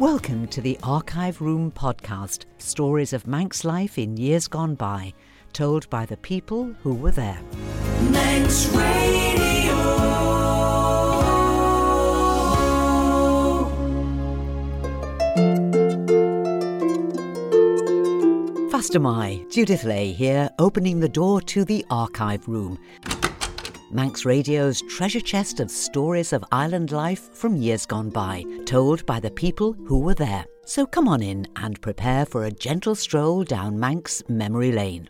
Welcome to the Archive Room podcast stories of Manx life in years gone by, told by the people who were there. Manx Radio. Fastyr mie, Judith Ley here, opening the door to the Archive Room. Manx Radio's treasure chest of stories of island life from years gone by, told by the people who were there. So come on in and prepare for a gentle stroll down Manx memory lane.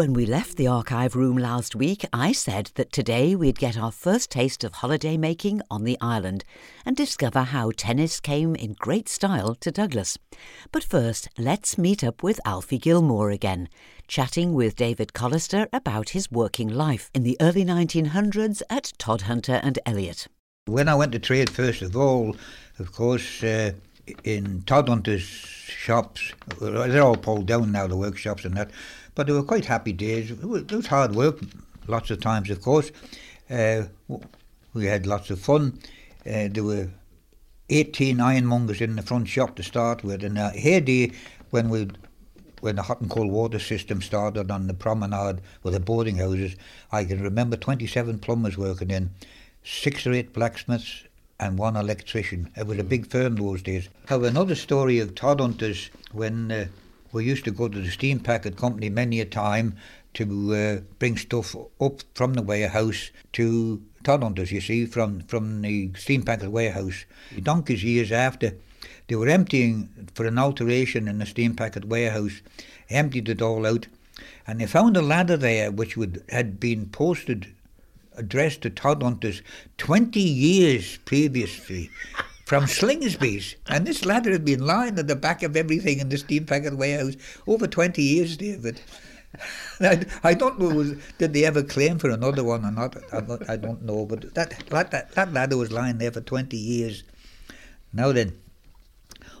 When we left the archive room last week, I said that today we'd get our first taste of holiday making on the island and discover how tennis came in great style to Douglas. But first, let's meet up with Alfie Gilmour again, chatting with David Callister about his working life in the early 1900s at Todhunter and Elliot. When I went to trade, first of all, of course, uh, in Todhunter's shops, they're all pulled down now, the workshops and that, but they were quite happy days. It was, it was hard work, lots of times, of course. Uh, we had lots of fun. Uh, there were 18 ironmongers in the front shop to start with, and uh, heyday when we when the hot and cold water system started on the promenade with the boarding houses, I can remember 27 plumbers working in, six or eight blacksmiths, and one electrician. It was a big firm those days. Have another story of Todhunters when uh, we used to go to the steam packet company many a time to uh, bring stuff up from the warehouse to Todhunters, you see, from, from the steam packet warehouse. The donkeys years after, they were emptying for an alteration in the steam packet warehouse, emptied it all out, and they found a ladder there which would, had been posted addressed to Todhunters 20 years previously from Slingsby's. And this ladder had been lying at the back of everything in the steam packet warehouse over 20 years, David. I, I don't know, was, did they ever claim for another one or not? I, don't know, but that, that, that ladder was lying there for 20 years. Now then,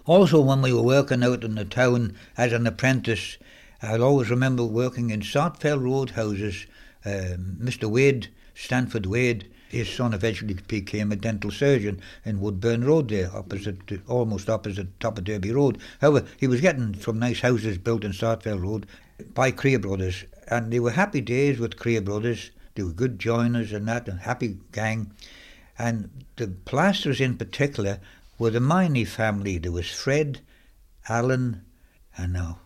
also when we were working out in the town as an apprentice, I'll always remember working in Sartfell Roadhouses. Um, Mr. Wade, Stanford Wade, his son eventually became a dental surgeon in Woodburn Road there, opposite, almost opposite top of Derby Road. However, he was getting some nice houses built in Sartfell Road by Creer Brothers, and they were happy days with Creer Brothers. They were good joiners and that, and happy gang. And the plasters in particular were the Miney family. There was Fred, Alan, and now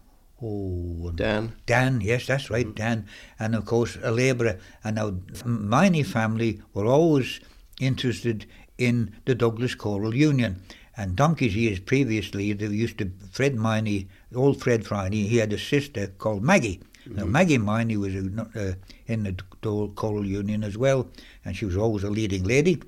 Oh, Dan. Dan, yes, that's right, mm. Dan. And of course, a labourer. And now, Miney family were always interested in the Douglas Choral Union. And donkey's years previously, they used to, Fred Miney, old Fred Miney, he had a sister called Maggie. Mm-hmm. Now, Maggie Miney was uh, in the Choral Union as well, and she was always a leading lady.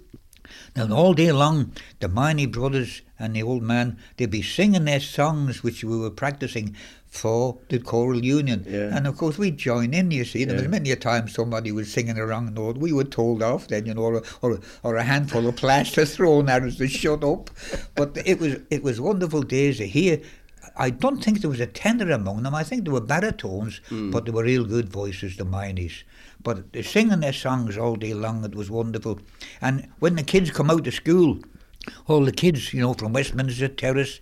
Now, all day long, the Miney brothers and the old man, they'd be singing their songs which we were practicing for the choral union. Yeah. And of course, we'd join in, you see. There yeah. was many a time somebody was singing a wrong note. We were told off then, you know, or, or, or a handful of plaster thrown at us to shut up. But it was, it was wonderful days here. I don't think there was a tenor among them. I think there were baritones, mm. but they were real good voices, the Mineys. But they're singing their songs all day long. It was wonderful. And when the kids come out of school, all the kids, you know, from Westminster Terrace,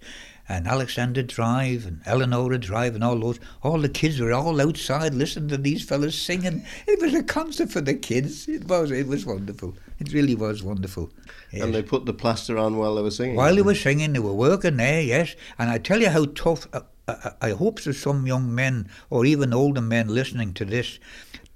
and Alexander Drive and Eleanor Drive and all those. All the kids were all outside listening to these fellas singing. It was a concert for the kids. It was. It was wonderful. It really was wonderful. Yes. And they put the plaster on while they were singing. While they were singing, they were working there. Yes, and I tell you how tough. Uh, uh I hope there's some young men or even older men listening to this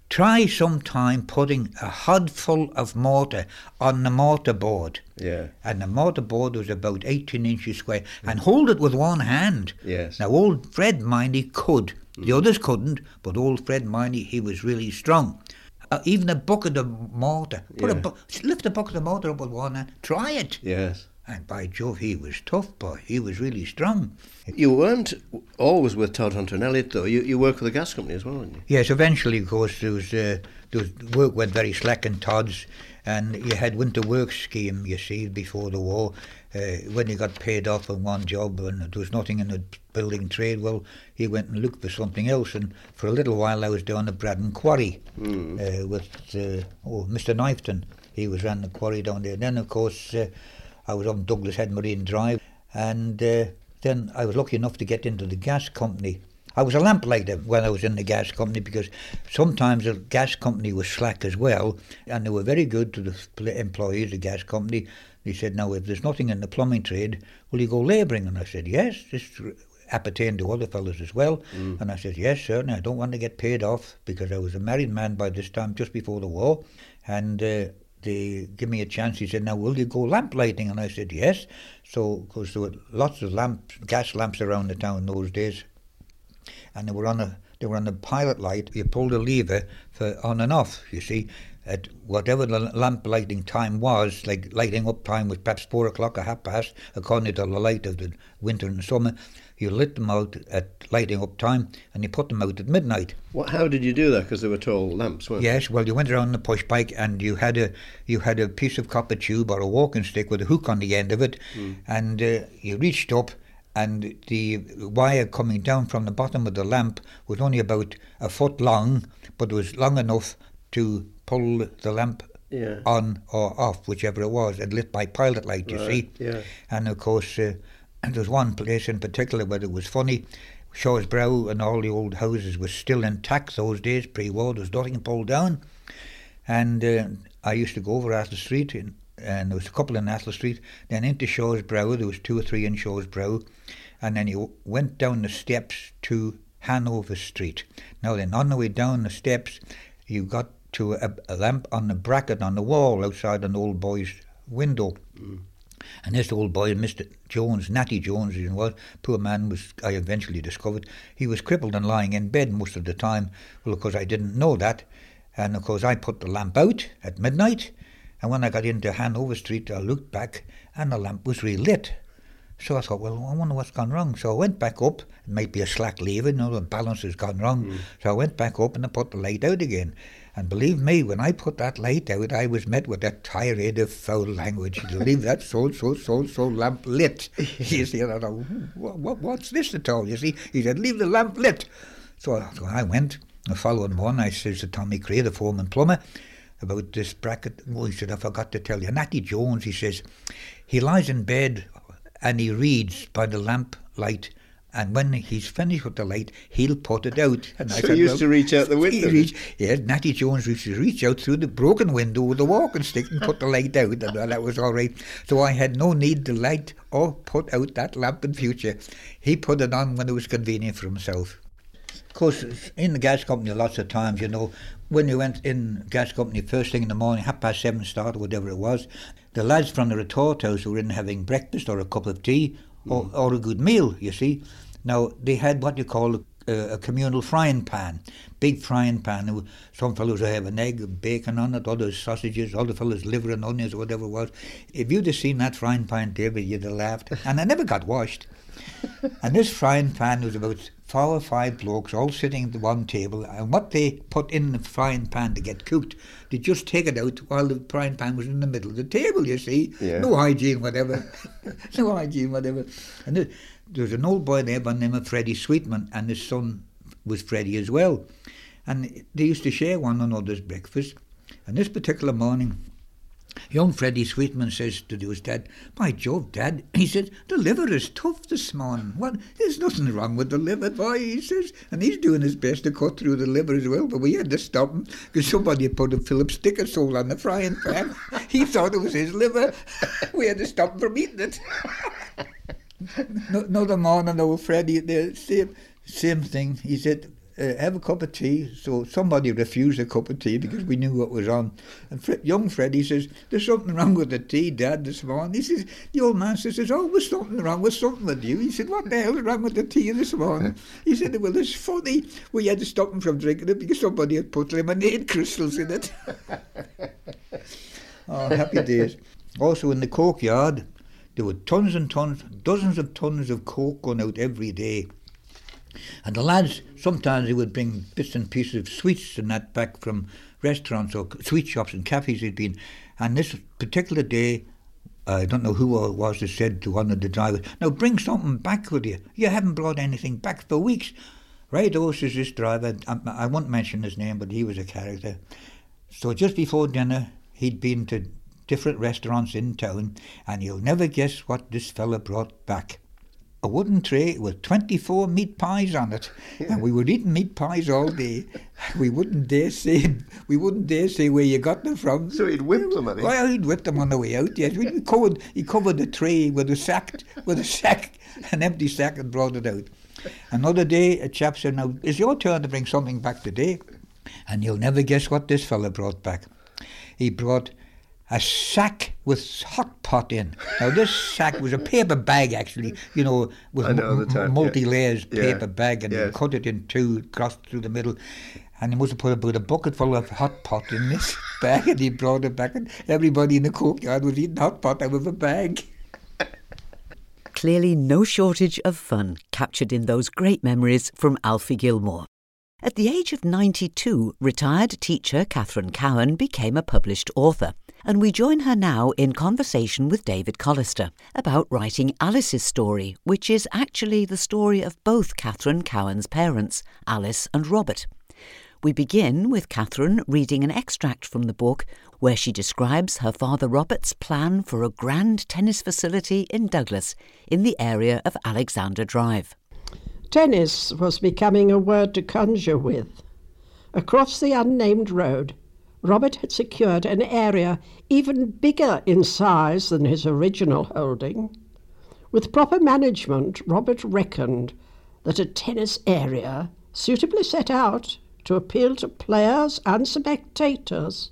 try sometime putting a hod full of mortar on the mortar board. Yeah. And the mortar board was about 18 inches square. And hold it with one hand. Yes. Now, old Fred Miney could. The mm. others couldn't, but old Fred Miney, he was really strong. Uh, even a bucket of mortar. Put Yeah. a bu- lift a bucket of mortar up with one hand. Try it. Yes. And by Jove, he was tough, boy. He was really strong. You weren't always with Todhunter and Elliot, though. You, you worked for the gas company as well, didn't you? Yes, eventually, of course, there was, uh, there was work went very slack in Todd's, and you had winter work scheme, you see, before the war. Uh, when he got paid off on one job and there was nothing in the building trade, well, he went and looked for something else. And for a little while, I was down at Braddan Quarry Mm. uh, with uh, oh, Mr. Knifton. He was ran the quarry down there. Then, of course, uh, I was on Douglas Head Marine Drive. And uh, then I was lucky enough to get into the gas company. I was a lamplighter when I was in the gas company because sometimes the gas company was slack as well, and they were very good to the employees of the gas company. They said, "Now, if there's nothing in the plumbing trade, will you go labouring? And I said, "Yes." This appertained to other fellows as well. And I said, "Yes, certainly. I don't want to get paid off because I was a married man by this time, just before the war, and." Uh, they give me a chance. He said, "Now, will you go lamp lighting? And I said, "Yes." So, because there were lots of lamps, gas lamps around the town those days, and they were on a they were on a pilot light. You pulled a lever for on and off. You see, at whatever the lamp lighting time was, like lighting up time was perhaps four o'clock or half past, according to the light of the winter and summer. You lit them out at lighting up time, and you put them out at midnight. What, how did you do that? Because they were tall lamps, weren't Yes, well, you went around the push bike and you had a you had a piece of copper tube or a walking stick with a hook on the end of it, and uh, you reached up, and the wire coming down from the bottom of the lamp was only about a foot long, but it was long enough to pull the lamp? Yeah. on or off, whichever it was, and lit by pilot light. You see. Yeah. And of course, uh, there was one place in particular where it was funny. Shaw's Brow and all the old houses were still intact those days, pre-war. There was nothing pulled down. And uh, I used to go over Athol Street, and, and there was a couple in Athol Street. Then into Shaw's Brow, there was two or three in Shaw's Brow. And then you went down the steps to Hanover Street. Now then, on the way down the steps, you got to a, a lamp on the bracket on the wall outside an old boy's window. Mm. And this old boy, Mr. Jones, Natty Jones, as he was, poor man was, I eventually discovered, he was crippled and lying in bed most of the time. Well, of course, I didn't know that. And of course, I put the lamp out at midnight. And when I got into Hanover Street, I looked back and the lamp was relit. So I thought, well, I wonder what's gone wrong. So I went back up. It might be a slack lever, you know, the balance has gone wrong. Mm. So I went back up and I put the light out again. And believe me, when I put that light out, I was met with that tirade of foul language. Leave that so, so, so, so lamp lit. you see, and I thought, what, what, what's this at all? You see, he said, leave the lamp lit. So so I went. The following morning, I says to Tommy Cray, the foreman plumber, about this bracket. Oh, he said, I forgot to tell you. Natty Jones, he says, he lies in bed and he reads by the lamp light. And when he's finished with the light, he'll put it out. And So he used to reach out the he window? reached- yes, Natty Jones used to reach out through the broken window with a walking stick and put the light out, and uh, that was all right. So I had no need to light or put out that lamp in future. He put it on when it was convenient for himself. Of course, in the gas company, lots of times, you know, when you went in gas company first thing in the morning, half past seven start or whatever it was, the lads from the retort house were in having breakfast or a cup of tea or, hmm. or a good meal, you see. Now, they had what you call a, a communal frying pan, big frying pan. Some fellows would have an egg, bacon on it, others sausages, other fellows liver and onions or whatever it was. If you'd have seen that frying pan, David, you'd have laughed. And I never got washed. And this frying pan was about four or five blokes all sitting at the one table, and what they put in the frying pan to get cooked, they just take it out while the frying pan was in the middle of the table, you see. Yeah. No hygiene, whatever. no hygiene, whatever. And there, there was an old boy there by the name of Freddie Sweetman, and his son was Freddie as well. And they used to share one another's breakfast. And this particular morning, Young Freddie Sweetman says to his dad, By Jove, Dad, he says, the liver is tough this morning. What? There's nothing wrong with the liver, boy, he says. And he's doing his best to cut through the liver as well, but we had to stop him because somebody had put a Phillips Stick-a-Sole on the frying pan. he thought it was his liver. we had to stop him from eating it. no, another morning, old Freddie, the same, same thing. He said, uh, have a cup of tea. So somebody refused a cup of tea because we knew what was on. And Fre- young Freddie says, There's something wrong with the tea, Dad, this morning. He says, The old man says, There's always something wrong with something with you. He said, What the hell's wrong with the tea this morning? He said, Well, it's funny. We had to stop him from drinking it because somebody had put lemonade crystals in it. oh, happy days. Also, in the coke yard, there were tons and tons, dozens of tons of coke going out every day. And the lads, sometimes they would bring bits and pieces of sweets and that back from restaurants or sweet shops and cafes they'd been. And this particular day, I don't know who it was that said to one of the drivers, now bring something back with you. You haven't brought anything back for weeks. Right, oh, says this driver, I, I won't mention his name, but he was a character. So just before dinner, he'd been to different restaurants in town, and you'll never guess what this fella brought back. A wooden tray with 24 meat pies on it, and we were eating meat pies all day. We wouldn't dare say, we wouldn't dare say where you got them from. So he'd whip them, I think. Well, he'd whip them on the way out. Yes, we covered. He covered the tray with a sack, with a sack, an empty sack, and brought it out. Another day, a chap said, "Now it's your turn to bring something back today," and you'll never guess what this fellow brought back. He brought a sack with hot pot in. Now this sack was a paper bag, actually. You know, with know the type, multi layers Yeah. paper bag, and Yes. he cut it in two, crossed through the middle. And he must have put about a bucket full of hot pot in this bag, and he brought it back, and everybody in the courtyard was eating hot pot out of a bag. Clearly, no shortage of fun captured in those great memories from Alfie Gilmour. At the age of 92, retired teacher Katherine Cowin became a published author, and we join her now in conversation with David Callister about writing Alice's story, which is actually the story of both Katherine Cowin's parents, Alice and Robert. We begin with Katherine reading an extract from the book where she describes her father Robert's plan for a grand tennis facility in Douglas in the area of Alexander Drive. Tennis was becoming a word to conjure with. Across the unnamed road, Robert had secured an area even bigger in size than his original holding. With proper management, Robert reckoned that a tennis area suitably set out to appeal to players and spectators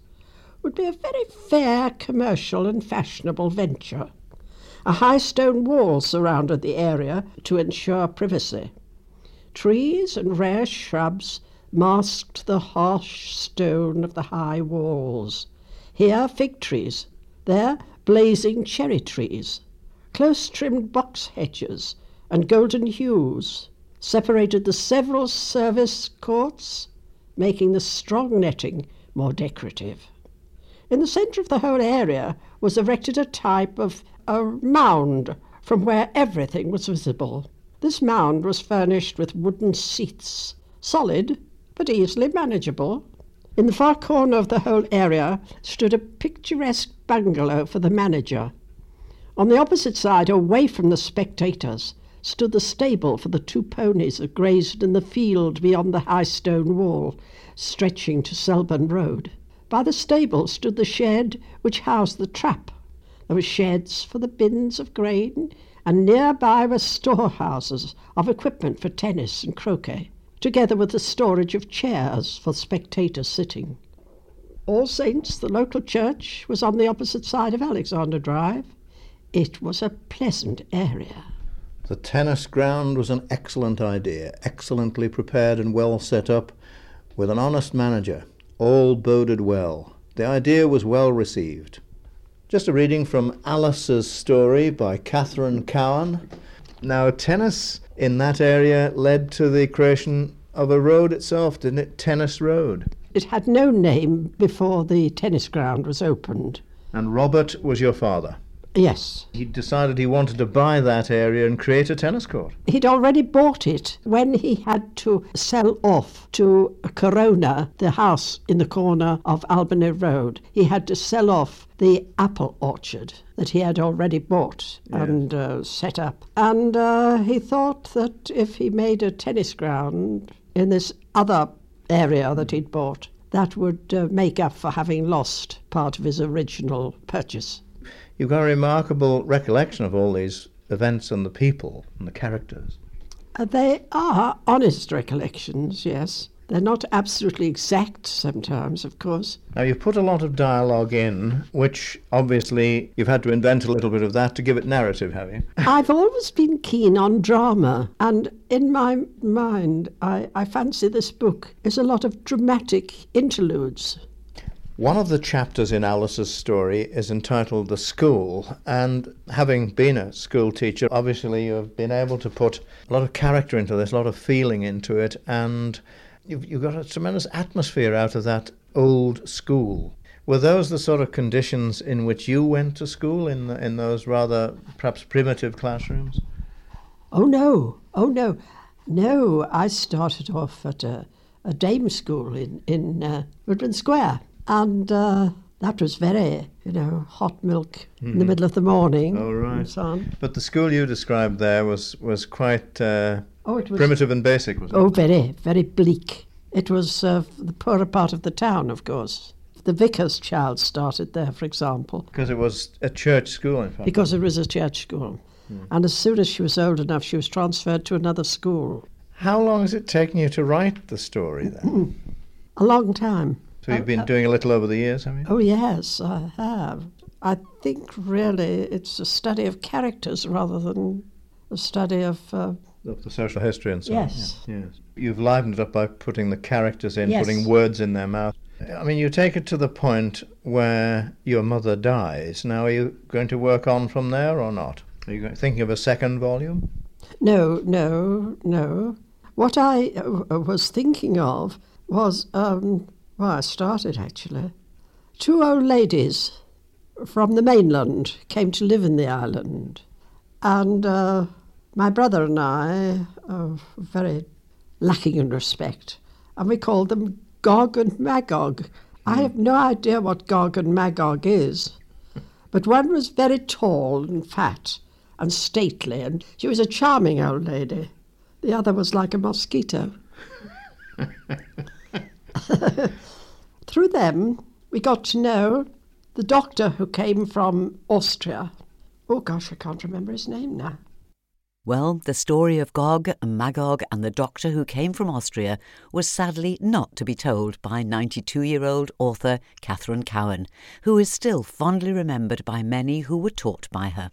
would be a very fair commercial and fashionable venture. A high stone wall surrounded the area to ensure privacy. Trees and rare shrubs masked the harsh stone of the high walls. Here, fig trees, there, blazing cherry trees. Close trimmed box hedges and golden hues separated the several service courts, making the strong netting more decorative. In the centre of the whole area was erected a type of a mound from where everything was visible. This mound was furnished with wooden seats, solid but easily manageable. In the far corner of the whole area stood a picturesque bungalow for the manager. On the opposite side, away from the spectators, stood the stable for the two ponies that grazed in the field beyond the high stone wall, stretching to Selborne Road. By the stable stood the shed which housed the trap. There were sheds for the bins of grain, and nearby were storehouses of equipment for tennis and croquet, together with the storage of chairs for spectators sitting. All Saints, the local church, was on the opposite side of Alexander Drive. It was a pleasant area. The tennis ground was an excellent idea, excellently prepared and well set up, with an honest manager. All boded well. The idea was well received. Just a reading from Alice's story by Katherine Cowin. Now, tennis in that area led to the creation of a road itself, didn't it? Tennis Road. It had no name before the tennis ground was opened. And Robert was your father. Yes, He decided he wanted to buy that area and create a tennis court. he'd already bought it when he had to sell off to Corona, the house in the corner of Albany Road. He had to sell off the apple orchard that he had already bought and uh, set up. And uh, he thought that if he made a tennis ground in this other area that he'd bought, that would uh, make up for having lost part of his original purchase. You've got a remarkable recollection of all these events and the people and the characters. Uh, they are honest recollections, yes. They're not absolutely exact sometimes, of course. Now, you've put a lot of dialogue in, which obviously you've had to invent a little bit of that to give it narrative, have you? I've always been keen on drama, and in my mind, I, I fancy this book is a lot of dramatic interludes. One of the chapters in Alice's story is entitled The School, and having been a school teacher, obviously you've been able to put a lot of character into this, a lot of feeling into it, and you've, you've got a tremendous atmosphere out of that old school. Were those the sort of conditions in which you went to school, in, the, in those rather perhaps primitive classrooms? Oh no, oh no, no! I started off at a, a dame school in in uh, Woodland Square, and uh, That was very, you know, hot milk in the middle of the morning. Oh, right. So. But the school you described there was, was quite uh, Oh, it was primitive and basic, was it? Oh, very, very bleak. It was uh, the poorer part of the town, of course. The vicar's child started there, for example, Because it was a church school, in fact. because it was a church school. And as soon as she was old enough, she was transferred to another school. How long has it taken you to write the story then? A long time. So you've been doing a little over the years, have you? Oh, yes, I have. I think really it's a study of characters rather than a study of. Uh, Of the social history and so Yes. on. Yes. Yes. You've livened it up by putting the characters in, Yes. putting words in their mouth. I mean, you take it to the point where your mother dies. Now, are you going to work on from there or not? Are you thinking of a second volume? no, no, no. What I uh, was thinking of was, um, well, I started actually. Two old ladies from the mainland came to live in the island, and uh, my brother and I are very lacking in respect, and we called them Gog and Magog. I have no idea what Gog and Magog is, but one was very tall and fat and stately, and she was a charming old lady. The other was like a mosquito. Through them, we got to know the doctor who came from Austria. Oh gosh, I can't remember his name now. Well, the story of Gog and Magog and the doctor who came from Austria was sadly not to be told by 92 year old author Katherine Cowin, who is still fondly remembered by many who were taught by her.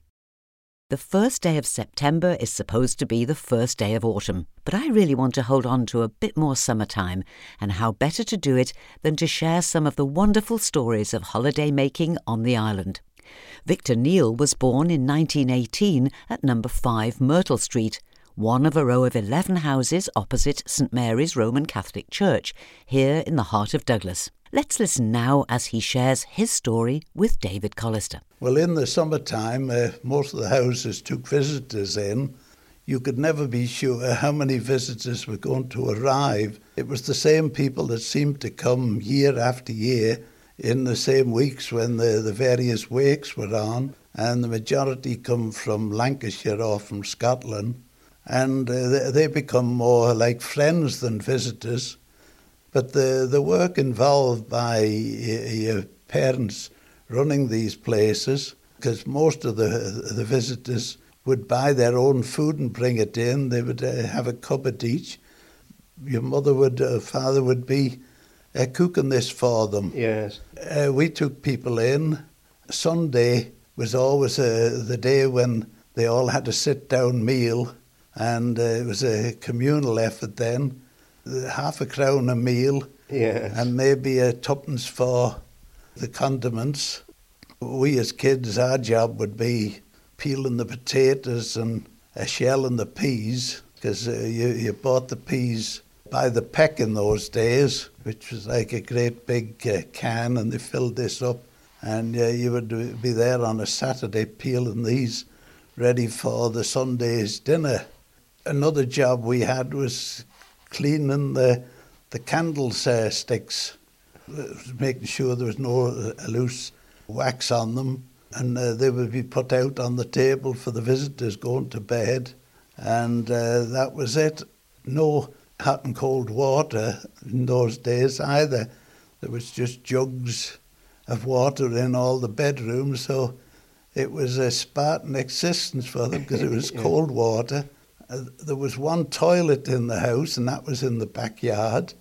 The first day of September is supposed to be the first day of autumn, but I really want to hold on to a bit more summertime, and how better to do it than to share some of the wonderful stories of holiday making on the island. Victor Kneale was born in 1918 at number 5 Myrtle Street, one of a row of 11 houses opposite St Mary's Roman Catholic Church, here in the heart of Douglas. Let's listen now as he shares his story with David Callister. Well, in the summertime, uh, most of the houses took visitors in. You could never be sure how many visitors were going to arrive. It was the same people that seemed to come year after year in the same weeks when the, the various wakes were on, and the majority come from Lancashire or from Scotland, and uh, they, they become more like friends than visitors. But the, the work involved by your parents running these places, because most of the, the visitors would buy their own food and bring it in, they would uh, have a cupboard each. Your mother would, uh, father would be uh, cooking this for them. Yes. Uh, we took people in. Sunday was always uh, the day when they all had a sit down meal, and uh, it was a communal effort then. Half a crown a meal, Yes. and maybe a tuppence for the condiments. We as kids, our job would be peeling the potatoes and uh, shelling the peas, because uh, you, you bought the peas by the peck in those days, which was like a great big uh, can, and they filled this up. And uh, you would be there on a Saturday peeling these, ready for the Sunday's dinner. Another job we had was cleaning the the candles uh, sticks, uh, making sure there was no uh, loose wax on them, and uh, they would be put out on the table for the visitors going to bed, and uh, that was it. No hot and cold water in those days either. There was just jugs of water in all the bedrooms, so it was a Spartan existence for them because it was cold water. Uh, there was one toilet in the house, and that was in the backyard.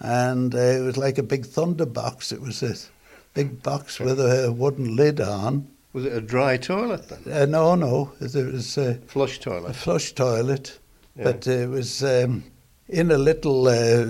And uh, it was like a big thunder box. It was a big box with a wooden lid on. Was it a dry toilet then? Uh, no, no, it was a, Flush toilet. a flush toilet, Yeah. but it was um, in a little uh,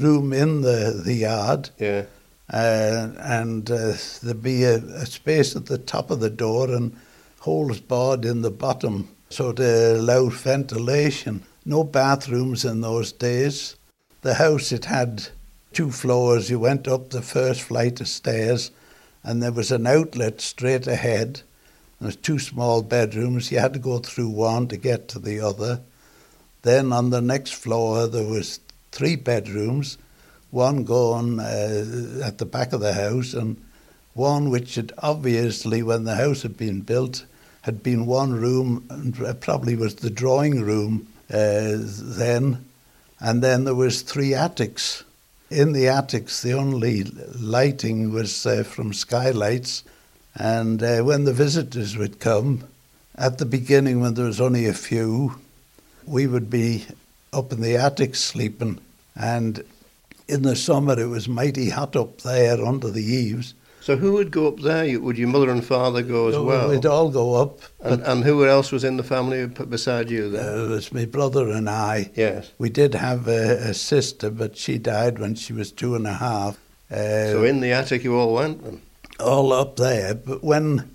room in the, the yard. Yeah. uh, and uh, there'd be a, a space at the top of the door and holes bored in the bottom so to allow ventilation. No bathrooms in those days. The house it had two floors. You went up the first flight of stairs, and there was an outlet straight ahead. There was two small bedrooms. You had to go through one to get to the other. Then on the next floor there was three bedrooms one going uh, at the back of the house and one which had obviously, when the house had been built, had been one room and probably was the drawing room uh, then. And then there was three attics. In the attics, the only lighting was uh, from skylights. And uh, when the visitors would come, at the beginning, when there was only a few, we would be up in the attic sleeping. And in the summer, it was mighty hot up there under the eaves. So who would go up there? Would your mother and father go as well? We'd all go up. and, and who else was in the family beside you Uh, then? it was my brother and I. yes. We did have a, a sister, but she died when she was two and a half. Uh, So in the attic you all went then? all up there. But when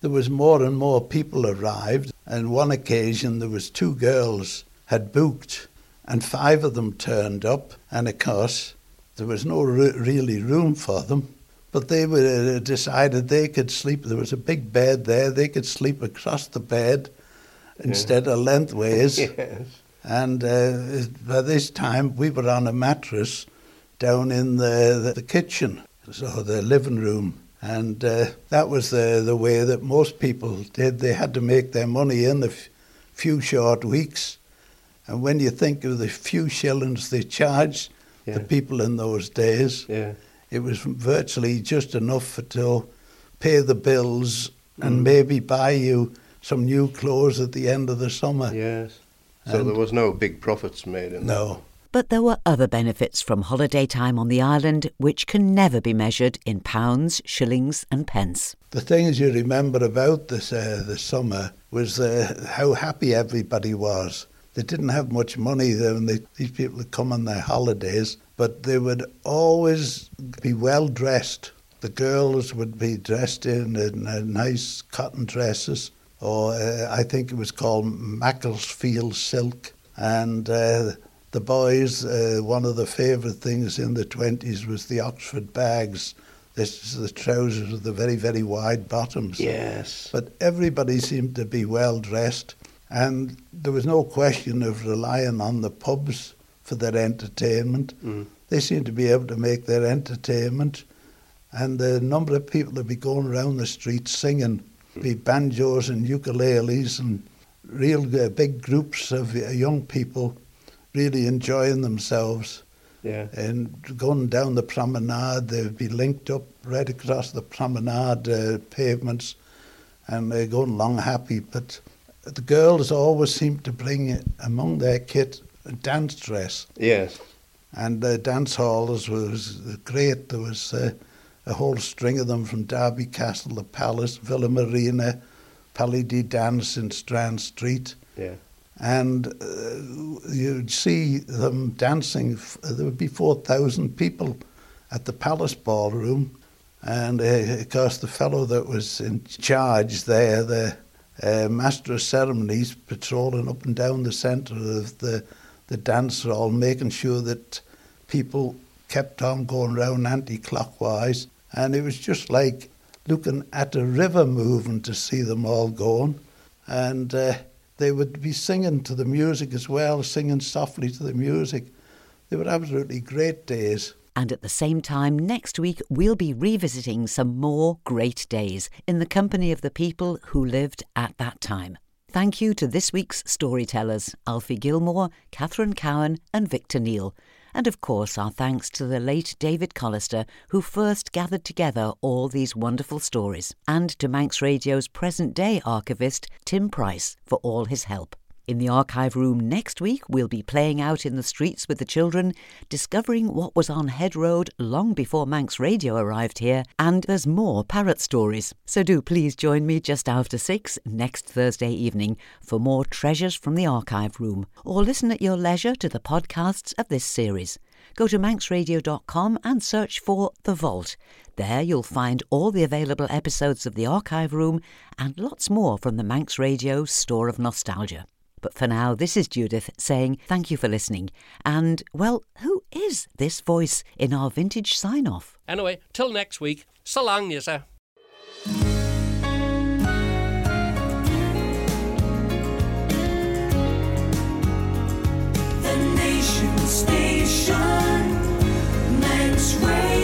there was more and more people arrived, and one occasion there was two girls had booked, and five of them turned up, and of course there was no re- really room for them. But they were uh, decided they could sleep. There was a big bed there. They could sleep across the bed instead of lengthways. Yes. And uh, by this time, we were on a mattress down in the, the, the kitchen, so the living room. And uh, that was the, the way that most people did. They had to make their money in a f- few short weeks. And when you think of the few shillings they charged Yeah. the people in those days, Yeah. It was virtually just enough for to pay the bills Mm. and maybe buy you some new clothes at the end of the summer. Yes. So And- there was no big profits made in that. No. But there were other benefits from holiday time on the island which can never be measured in pounds, shillings, and pence. The things you remember about this uh, the summer was uh, how happy everybody was. They didn't have much money when they, these people would come on their holidays, but they would always be well dressed. The girls would be dressed in, in nice cotton dresses, or uh, I think it was called Macclesfield silk, and uh, the boys. Uh, one of the favourite things in the twenties was the Oxford bags. This is the trousers with the very, very wide bottoms. Yes. But everybody seemed to be well dressed, and there was no question of relying on the pubs for their entertainment. Mm. They seem to be able to make their entertainment, and the number of people that be going around the streets singing, be banjos and ukuleles, and real uh, big groups of uh, young people really enjoying themselves. Yeah. And going down the promenade, they'd be linked up right across the promenade uh, pavements and they're going along happy. But the girls always seem to bring it among their kit dance dress. Yes. And the dance halls was great. There was uh, a whole string of them from Derby Castle, the Palace, Villa Marina, Palais de Danse in Strand Street Yeah. and uh, you'd see them dancing. There would be 4,000 people at the Palace Ballroom. And uh, of course, the fellow that was in charge there, the uh, Master of Ceremonies, patrolling up and down the centre of the, the dance hall, making sure that people kept on going round anti clockwise. And it was just like looking at a river moving to see them all going. And uh, they would be singing to the music as well, singing softly to the music. They were absolutely great days. And at the same time, next week we'll be revisiting some more great days in the company of the people who lived at that time. Thank you to this week's storytellers Alfie Gilmour, Katherine Cowin, and Victor Kneale. And of course, our thanks to the late David Callister, who first gathered together all these wonderful stories, and to Manx Radio's present day archivist, Tim Price, for all his help. In the archive room next week, we'll be playing out in the streets with the children, discovering what was on Head Road long before Manx Radio arrived here, and there's more parrot stories. So do please join me just after six next Thursday evening for more treasures from the archive room, or listen at your leisure to the podcasts of this series. Go to manxradio.com and search for The Vault. There you'll find all the available episodes of the archive room and lots more from the Manx Radio store of nostalgia. But for now, this is Judith saying thank you for listening. And, well, who is this voice in our vintage sign off? Anyway, till next week, so long, sir. The Nation Station, Way.